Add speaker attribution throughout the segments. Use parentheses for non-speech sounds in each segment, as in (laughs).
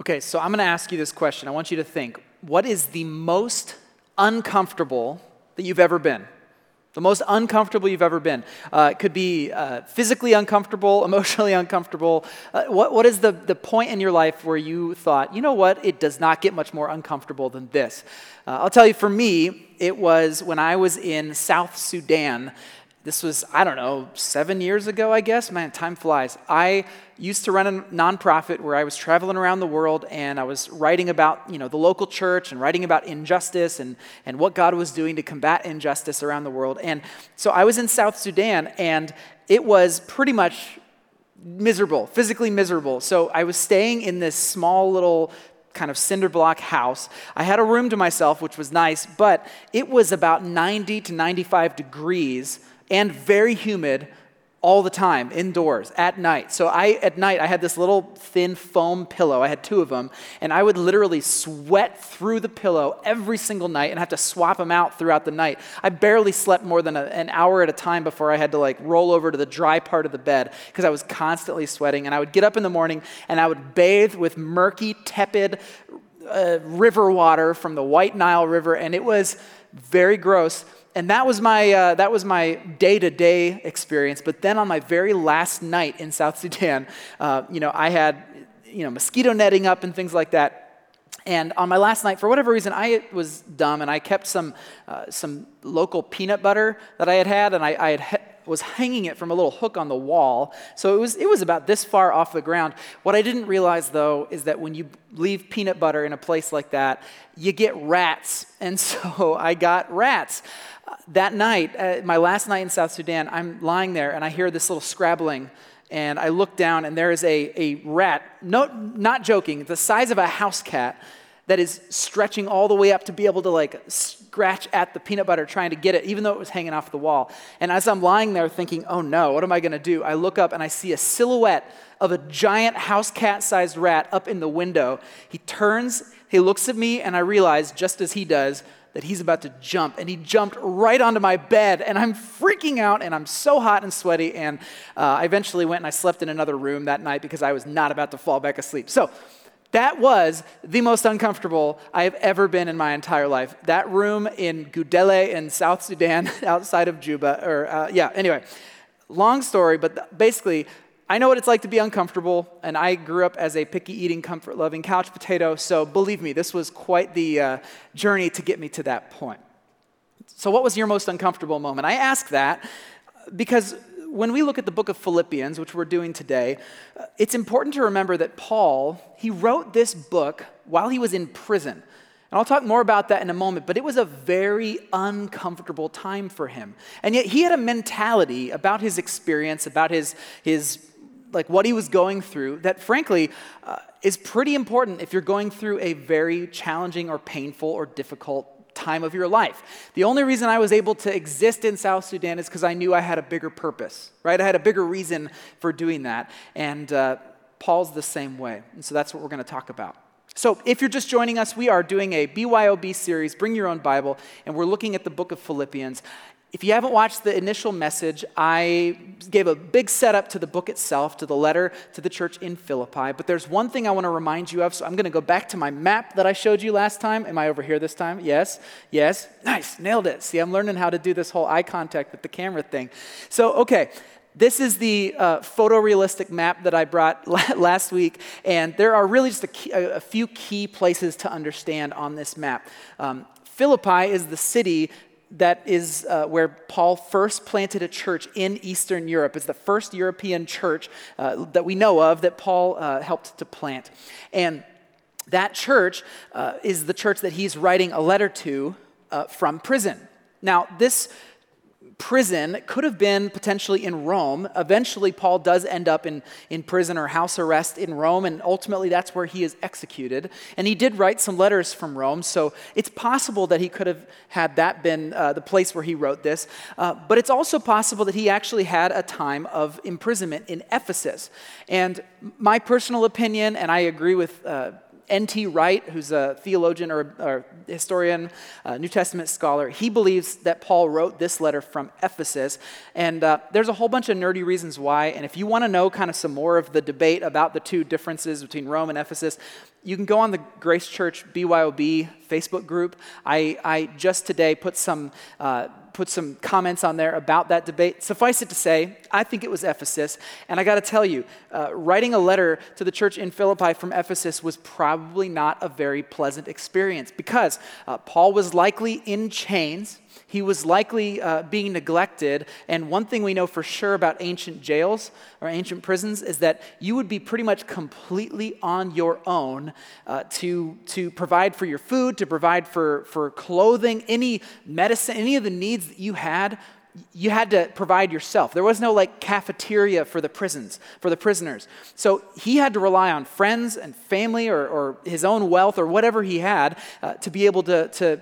Speaker 1: Okay, so I'm going to ask you this question. I want you to think what is the most uncomfortable that you've ever been? The most uncomfortable you've ever been. Uh, it could be uh, physically uncomfortable, (laughs) emotionally uncomfortable. Uh, what, what is the, the point in your life where you thought, you know what, it does not get much more uncomfortable than this? Uh, I'll tell you, for me, it was when I was in South Sudan this was, I don't know, seven years ago, I guess. Man, time flies. I used to run a nonprofit where I was traveling around the world and I was writing about, you know, the local church and writing about injustice and, and what God was doing to combat injustice around the world. And so I was in South Sudan and it was pretty much miserable, physically miserable. So I was staying in this small little kind of cinder block house. I had a room to myself, which was nice, but it was about 90 to 95 degrees and very humid all the time indoors at night. So I at night I had this little thin foam pillow. I had two of them and I would literally sweat through the pillow every single night and have to swap them out throughout the night. I barely slept more than a, an hour at a time before I had to like roll over to the dry part of the bed because I was constantly sweating and I would get up in the morning and I would bathe with murky tepid uh, river water from the White Nile River and it was very gross. And that was my uh, that was my day-to-day experience. But then on my very last night in south sudan uh, you know i had you know mosquito netting up and things like that. And on my last night for whatever reason i was dumb and i kept some uh, some local peanut butter that i had had and i, I had was hanging it from a little hook on the wall. So it was, it was about this far off the ground. What I didn't realize, though, is that when you leave peanut butter in a place like that, you get rats. (laughs) And so I got rats that night, uh, my last night in South Sudan, I'm lying there and I hear this little scrabbling. And I look down and there is a, a rat, no, not joking, the size of a house cat that is stretching all the way up to be able to like scratch at the peanut butter trying to get it, even though it was hanging off the wall. And as I'm lying there thinking, oh no, what am I going to do? I look up and I see a silhouette of a giant house cat sized rat up in the window. He turns, he looks at me, and I realize, just as he does, that he's about to jump. And he jumped right onto my bed, and I'm freaking out, and I'm so hot and sweaty. And uh, I eventually went and I slept in another room that night because I was not about to fall back asleep. So, that was the most uncomfortable I have ever been in my entire life. That room in Gudele in South Sudan, (laughs) outside of Juba, or uh, yeah, anyway, long story, but basically, I know what it's like to be uncomfortable, and I grew up as a picky eating, comfort loving couch potato, so believe me, this was quite the uh, journey to get me to that point. So, what was your most uncomfortable moment? I ask that because when we look at the book of Philippians, which we're doing today, uh, it's important to remember that Paul, he wrote this book while he was in prison. And I'll talk more about that in a moment, but it was a very uncomfortable time for him. And yet he had a mentality about his experience, about his, his like what he was going through that frankly uh, is pretty important if you're going through a very challenging or painful or difficult time of your life. The only reason I was able to exist in South Sudan is because I knew I had a bigger purpose, right? I had a bigger reason for doing that. And uh, Paul's the same way. And so that's what we're going to talk about. So, if you're just joining us, we are doing a BYOB series, Bring Your Own Bible, and we're looking at the book of Philippians. If you haven't watched the initial message, I gave a big setup to the book itself, to the letter to the church in Philippi. But there's one thing I want to remind you of, so I'm going to go back to my map that I showed you last time. Am I over here this time? Yes, yes. Nice, nailed it. See, I'm learning how to do this whole eye contact with the camera thing. So, okay, this is the uh, photorealistic map that I brought (laughs) last week, and there are really just a, key, a, few key places to understand on this map. Um, Philippi is the city that is uh, where Paul first planted a church in Eastern Europe. It's the first European church uh, that we know of that Paul uh, helped to plant. And that church uh, is the church that he's writing a letter to uh, from prison. Now, this prison could have been potentially in Rome. Eventually, Paul does end up in, in prison or house arrest in Rome, and ultimately that's where he is executed. And he did write some letters from Rome, so it's possible that he could have had that been uh, the place where he wrote this. Uh, but it's also possible that he actually had a time of imprisonment in Ephesus. And my personal opinion, and I agree with. Uh, N.T. Wright, who's a theologian or, or historian, New Testament scholar, he believes that Paul wrote this letter from Ephesus. And uh, there's a whole bunch of nerdy reasons why. And if you want to know kind of some more of the debate about the two differences between Rome and Ephesus, you can go on the Grace Church BYOB Facebook group. I, I just today put some, uh, put some comments on there about that debate. Suffice it to say, I think it was Ephesus. And I got to tell you, uh, writing a letter to the church in Philippi from Ephesus was probably not a very pleasant experience because uh, Paul was likely in chains. He was likely uh, being neglected. And one thing we know for sure about ancient jails or ancient prisons is that you would be pretty much completely on your own uh, to, to provide for your food, to provide for, for clothing, any medicine, any of the needs that you had you had to provide yourself. There was no like cafeteria for the prisons, for the prisoners. So he had to rely on friends and family or, or his own wealth or whatever he had uh, to be able to, to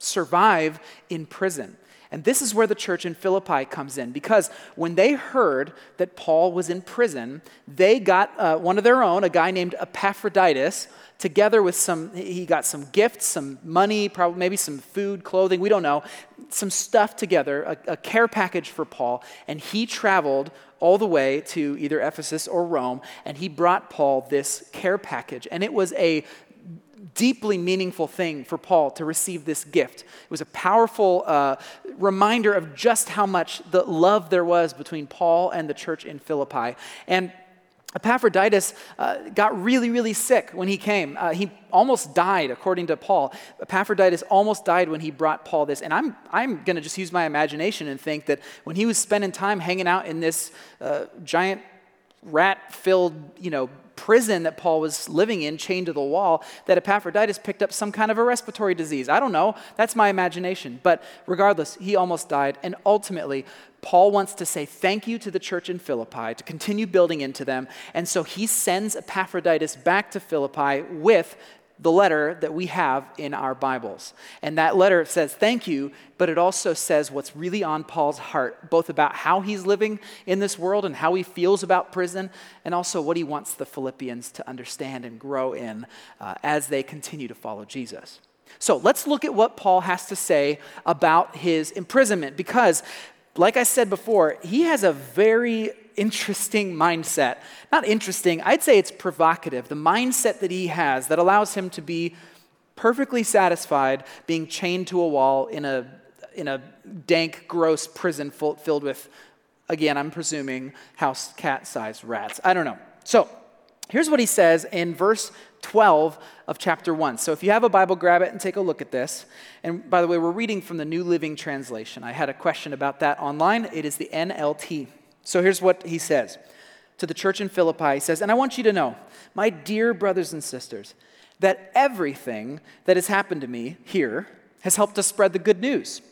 Speaker 1: survive in prison. And this is where the church in Philippi comes in because when they heard that Paul was in prison, they got uh, one of their own, a guy named Epaphroditus, together with some, he got some gifts, some money, probably maybe some food, clothing, we don't know, some stuff together, a, a care package for Paul. And he traveled all the way to either Ephesus or Rome, and he brought Paul this care package. And it was a deeply meaningful thing for Paul to receive this gift. It was a powerful uh, reminder of just how much the love there was between Paul and the church in Philippi. And Epaphroditus uh, got really, really sick when he came. Uh, he almost died, according to Paul. Epaphroditus almost died when he brought Paul this. And I'm, I'm going to just use my imagination and think that when he was spending time hanging out in this uh, giant rat filled, you know, prison that Paul was living in, chained to the wall, that Epaphroditus picked up some kind of a respiratory disease. I don't know. That's my imagination. But regardless, he almost died. And ultimately, Paul wants to say thank you to the church in Philippi, to continue building into them. And so he sends Epaphroditus back to Philippi with the letter that we have in our Bibles. And that letter says thank you, but it also says what's really on Paul's heart, both about how he's living in this world and how he feels about prison, and also what he wants the Philippians to understand and grow in uh, as they continue to follow Jesus. So let's look at what Paul has to say about his imprisonment, because, like I said before, he has a very interesting mindset. Not interesting, I'd say it's provocative. The mindset that he has that allows him to be perfectly satisfied being chained to a wall in a, in a dank, gross prison full, filled with, again, I'm presuming, house cat sized rats. I don't know. So, here's what he says in verse 12 of chapter 1. So if you have a Bible, grab it and take a look at this. And by the way, we're reading from the New Living Translation. I had a question about that online. It is the NLT. So here's what he says to the church in Philippi. He says, And I want you to know, my dear brothers and sisters, that everything that has happened to me here has helped us spread the good news.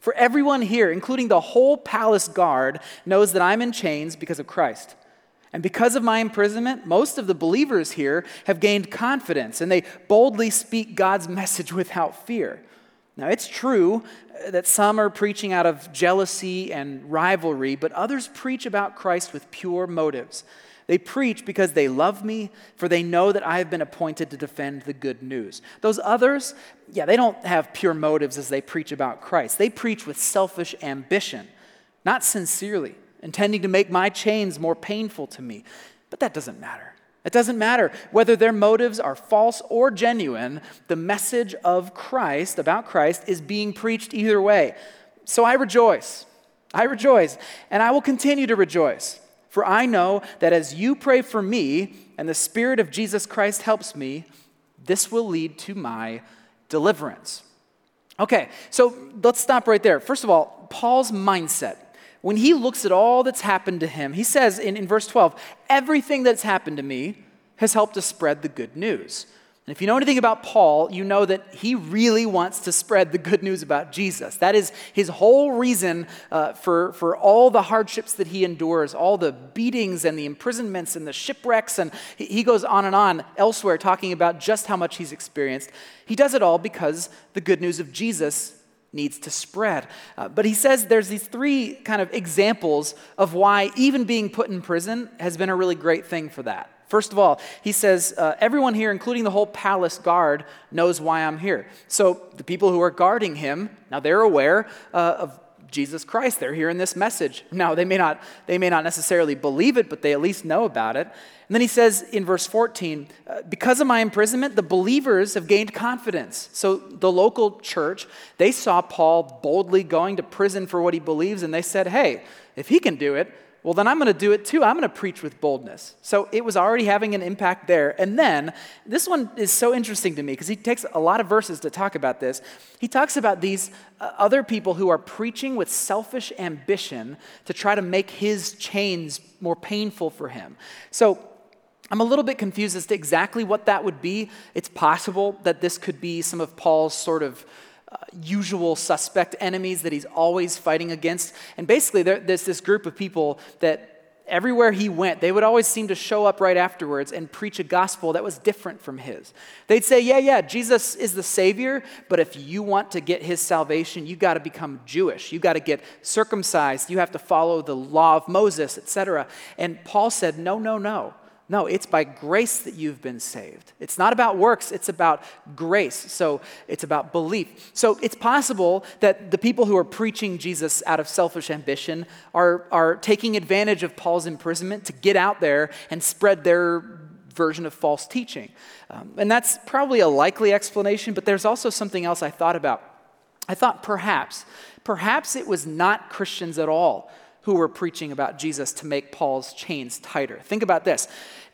Speaker 1: For everyone here, including the whole palace guard, knows that I'm in chains because of Christ. And because of my imprisonment, most of the believers here have gained confidence and they boldly speak God's message without fear. Now, it's true uh, that some are preaching out of jealousy and rivalry, but others preach about Christ with pure motives. They preach because they love me, for they know that I have been appointed to defend the good news. Those others, yeah, they don't have pure motives as they preach about Christ. They preach with selfish ambition, not sincerely, intending to make my chains more painful to me. But that doesn't matter. It doesn't matter whether their motives are false or genuine, the message of Christ, about Christ, is being preached either way. So I rejoice. I rejoice, and I will continue to rejoice. For I know that as you pray for me and the Spirit of Jesus Christ helps me, this will lead to my deliverance. Okay, so let's stop right there. First of all, Paul's mindset when he looks at all that's happened to him, he says in, in verse 12, everything that's happened to me has helped to spread the good news. And if you know anything about Paul, you know that he really wants to spread the good news about Jesus. That is his whole reason uh, for, for all the hardships that he endures, all the beatings and the imprisonments and the shipwrecks. And he goes on and on elsewhere talking about just how much he's experienced. He does it all because the good news of Jesus needs to spread. Uh, but he says there's these three kind of examples of why even being put in prison has been a really great thing for that. First of all, he says, uh, Everyone here, including the whole palace guard, knows why I'm here. So the people who are guarding him, now they're aware uh, of Jesus Christ. They're hearing this message. Now, they may, not, they may not necessarily believe it, but they at least know about it. And then he says in verse 14, uh, because of my imprisonment, the believers have gained confidence. So the local church, they saw Paul boldly going to prison for what he believes, and they said, hey, if he can do it, well, then I'm going to do it too. I'm going to preach with boldness. So it was already having an impact there. And then this one is so interesting to me because he takes a lot of verses to talk about this. He talks about these uh, other people who are preaching with selfish ambition to try to make his chains more painful for him. So I'm a little bit confused as to exactly what that would be. It's possible that this could be some of Paul's sort of usual suspect enemies that he's always fighting against. And basically, there, there's this group of people that everywhere he went, they would always seem to show up right afterwards and preach a gospel that was different from his. They'd say, Yeah, yeah, Jesus is the Savior, but if you want to get his salvation, you got to become Jewish. You got to get circumcised. You have to follow the law of Moses, etc. And Paul said, No, no, no. No, it's by grace that you've been saved. It's not about works, it's about grace. So it's about belief. So it's possible that the people who are preaching Jesus out of selfish ambition are, are taking advantage of Paul's imprisonment to get out there and spread their version of false teaching. Um, and that's probably a likely explanation, but there's also something else I thought about. I thought perhaps, perhaps it was not Christians at all who were preaching about Jesus to make Paul's chains tighter. Think about this.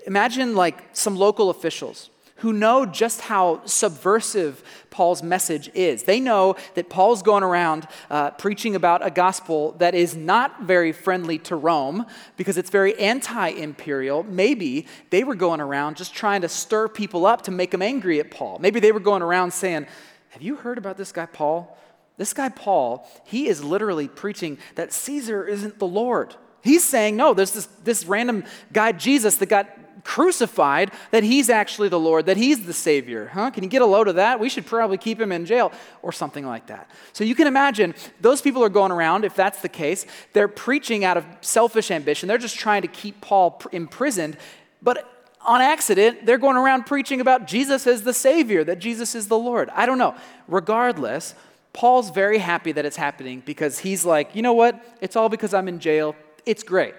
Speaker 1: Imagine like some local officials who know just how subversive Paul's message is. They know that Paul's going around uh, preaching about a gospel that is not very friendly to Rome because it's very anti imperial. Maybe they were going around just trying to stir people up to make them angry at Paul. Maybe they were going around saying, Have you heard about this guy, Paul? This guy, Paul, he is literally preaching that Caesar isn't the Lord. He's saying, no, there's this, this random guy, Jesus, that got crucified, that he's actually the Lord, that he's the Savior. Huh? Can you get a load of that? We should probably keep him in jail or something like that. So you can imagine those people are going around, if that's the case, they're preaching out of selfish ambition. They're just trying to keep Paul imprisoned. But on accident, they're going around preaching about Jesus as the Savior, that Jesus is the Lord. I don't know. Regardless, Paul's very happy that it's happening because he's like, you know what? It's all because I'm in jail. It's great.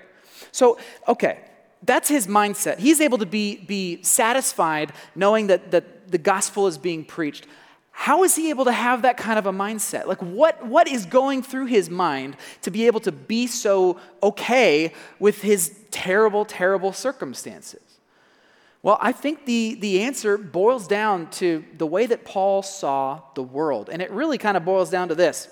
Speaker 1: So, okay, that's his mindset. He's able to be, be satisfied knowing that, that the gospel is being preached. How is he able to have that kind of a mindset? Like, what, what is going through his mind to be able to be so okay with his terrible, terrible circumstances? Well, I think the, the answer boils down to the way that Paul saw the world. And it really kind of boils down to this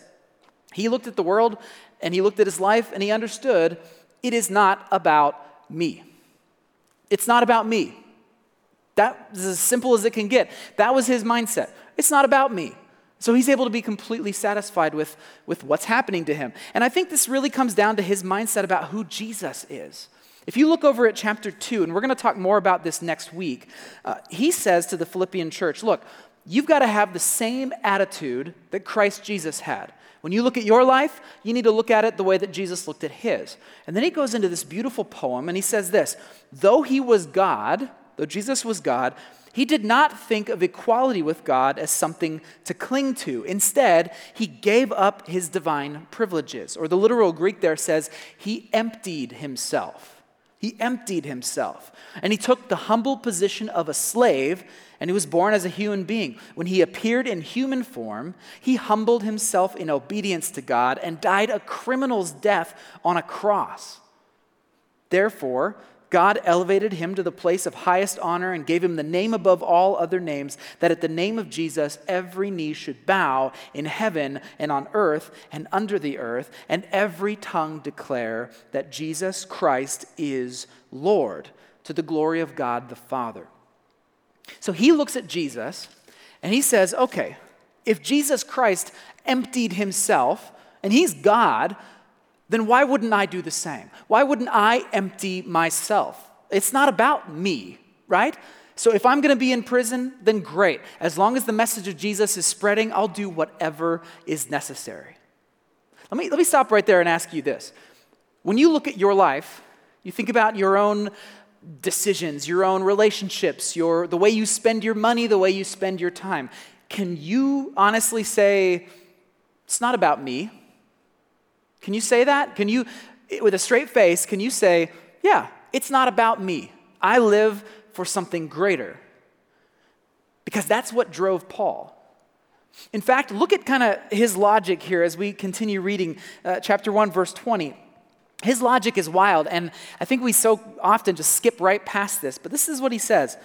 Speaker 1: he looked at the world and he looked at his life and he understood it is not about me. It's not about me. That is as simple as it can get. That was his mindset. It's not about me. So he's able to be completely satisfied with, with what's happening to him. And I think this really comes down to his mindset about who Jesus is. If you look over at chapter 2, and we're going to talk more about this next week, uh, he says to the Philippian church, Look, you've got to have the same attitude that Christ Jesus had. When you look at your life, you need to look at it the way that Jesus looked at his. And then he goes into this beautiful poem and he says this Though he was God, though Jesus was God, he did not think of equality with God as something to cling to. Instead, he gave up his divine privileges. Or the literal Greek there says, he emptied himself. He emptied himself and he took the humble position of a slave and he was born as a human being. When he appeared in human form, he humbled himself in obedience to God and died a criminal's death on a cross. Therefore, God elevated him to the place of highest honor and gave him the name above all other names, that at the name of Jesus every knee should bow in heaven and on earth and under the earth, and every tongue declare that Jesus Christ is Lord, to the glory of God the Father. So he looks at Jesus and he says, okay, if Jesus Christ emptied himself and he's God, then why wouldn't I do the same? Why wouldn't I empty myself? It's not about me, right? So if I'm going to be in prison, then great. As long as the message of Jesus is spreading, I'll do whatever is necessary. Let me, let me stop right there and ask you this. When you look at your life, you think about your own decisions, your own relationships, your, the way you spend your money, the way you spend your time. Can you honestly say, it's not about me? Can you say that? Can you, with a straight face, can you say, yeah, it's not about me? I live for something greater. Because that's what drove Paul. In fact, look at kind of his logic here as we continue reading uh, chapter 1, verse 20. His logic is wild, and I think we so often just skip right past this, but this is what he says.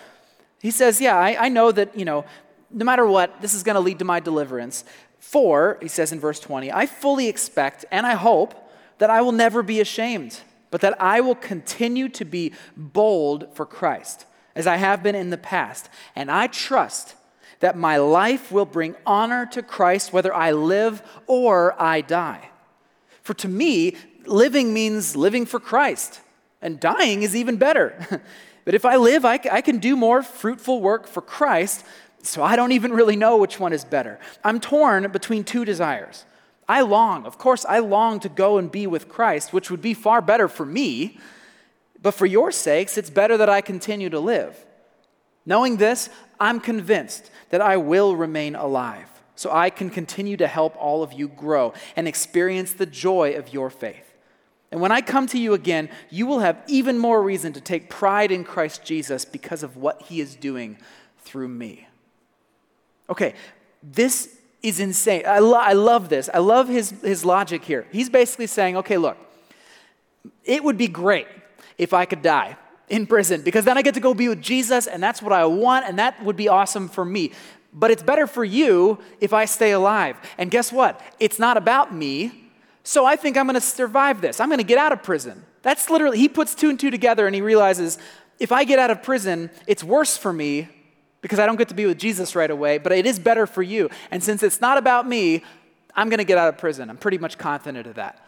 Speaker 1: He says, Yeah, I, I know that, you know, no matter what, this is going to lead to my deliverance. For, he says in verse 20, I fully expect and I hope that I will never be ashamed, but that I will continue to be bold for Christ, as I have been in the past. And I trust that my life will bring honor to Christ whether I live or I die. For to me, living means living for Christ, and dying is even better. (laughs) but if I live, I, I can do more fruitful work for Christ, so I don't even really know which one is better. I'm torn between two desires. I long, of course, I long to go and be with Christ, which would be far better for me, but for your sakes, it's better that I continue to live. Knowing this, I'm convinced that I will remain alive, so I can continue to help all of you grow and experience the joy of your faith. And when I come to you again, you will have even more reason to take pride in Christ Jesus because of what he is doing through me. Okay, this is insane. I, lo- I love this. I love his, his logic here. He's basically saying, okay, look, it would be great if I could die in prison because then I get to go be with Jesus and that's what I want and that would be awesome for me. But it's better for you if I stay alive. And guess what? It's not about me. So I think I'm going to survive this. I'm going to get out of prison. That's literally, he puts two and two together and he realizes if I get out of prison, it's worse for me because I don't get to be with Jesus right away, but it is better for you. And since it's not about me, I'm going to get out of prison. I'm pretty much confident of that.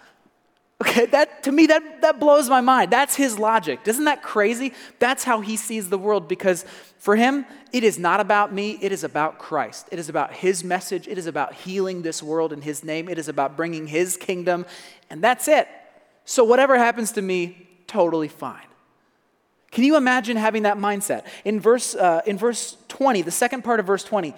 Speaker 1: Okay, that to me that that blows my mind. That's his logic. Isn't that crazy? That's how he sees the world because for him it is not about me, it is about Christ. It is about his message, it is about healing this world in his name, it is about bringing his kingdom, and that's it. So whatever happens to me, totally fine. Can you imagine having that mindset? In verse, uh, in verse 20, the second part of verse 20,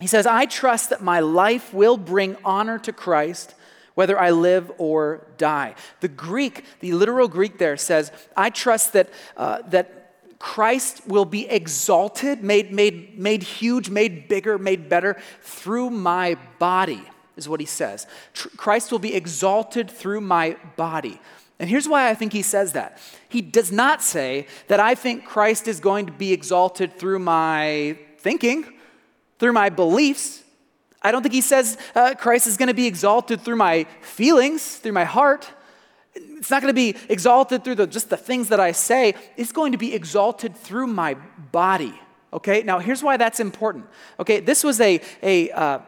Speaker 1: he says, I trust that my life will bring honor to Christ whether I live or die. The Greek, the literal Greek there says, I trust that, uh, that Christ will be exalted, made, made, made huge, made bigger, made better through my body, is what he says. Tr- Christ will be exalted through my body. And here's why I think he says that. He does not say that I think Christ is going to be exalted through my thinking, through my beliefs. I don't think he says uh, Christ is going to be exalted through my feelings, through my heart. It's not going to be exalted through the, just the things that I say. It's going to be exalted through my body. Okay, now here's why that's important. Okay, this was a, a uh,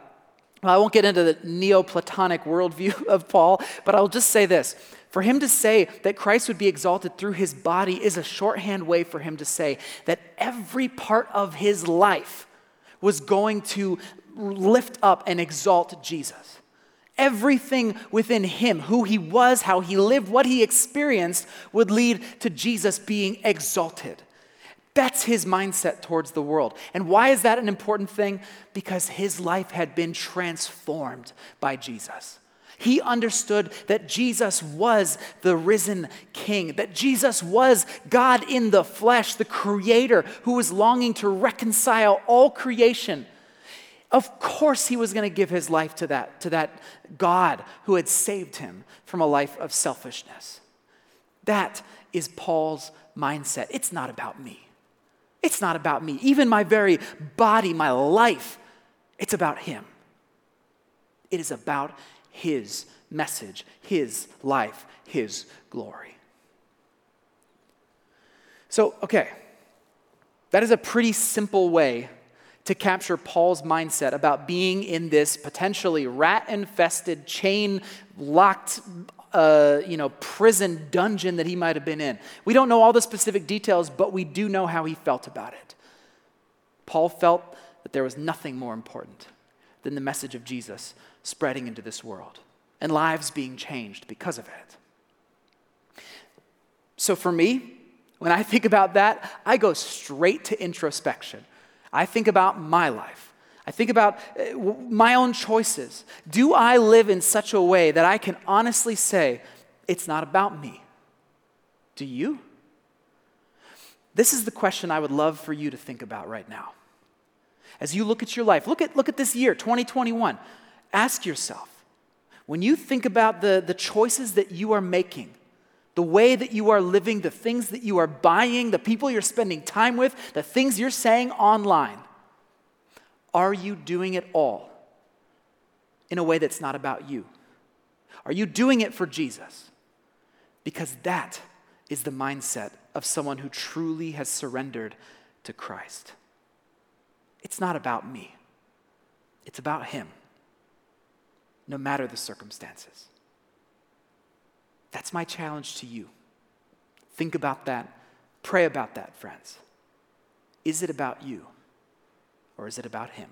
Speaker 1: well, I won't get into the Neoplatonic worldview (laughs) of Paul, but I'll just say this. For him to say that Christ would be exalted through his body is a shorthand way for him to say that every part of his life was going to lift up and exalt Jesus. Everything within him, who he was, how he lived, what he experienced, would lead to Jesus being exalted. That's his mindset towards the world. And why is that an important thing? Because his life had been transformed by Jesus. He understood that Jesus was the risen king, that Jesus was God in the flesh, the creator who was longing to reconcile all creation of course, he was going to give his life to that, to that God who had saved him from a life of selfishness. That is Paul's mindset. It's not about me. It's not about me. Even my very body, my life, it's about him. It is about his message, his life, his glory. So, okay, that is a pretty simple way to capture Paul's mindset about being in this potentially rat infested, chain locked, uh, you know, prison dungeon that he might have been in. We don't know all the specific details, but we do know how he felt about it. Paul felt that there was nothing more important than the message of Jesus spreading into this world and lives being changed because of it. So for me, When I think about that, I go straight to introspection. I think about my life. I think about uh, my own choices. Do I live in such a way that I can honestly say, it's not about me? Do you? This is the question I would love for you to think about right now. As you look at your life, look at, look at this year, 2021. Ask yourself, when you think about the, the choices that you are making, the way that you are living, the things that you are buying, the people you're spending time with, the things you're saying online, are you doing it all in a way that's not about you? Are you doing it for Jesus? Because that is the mindset of someone who truly has surrendered to Christ. It's not about me, it's about Him, no matter the circumstances. That's my challenge to you. Think about that. Pray about that, friends. Is it about you or is it about Him?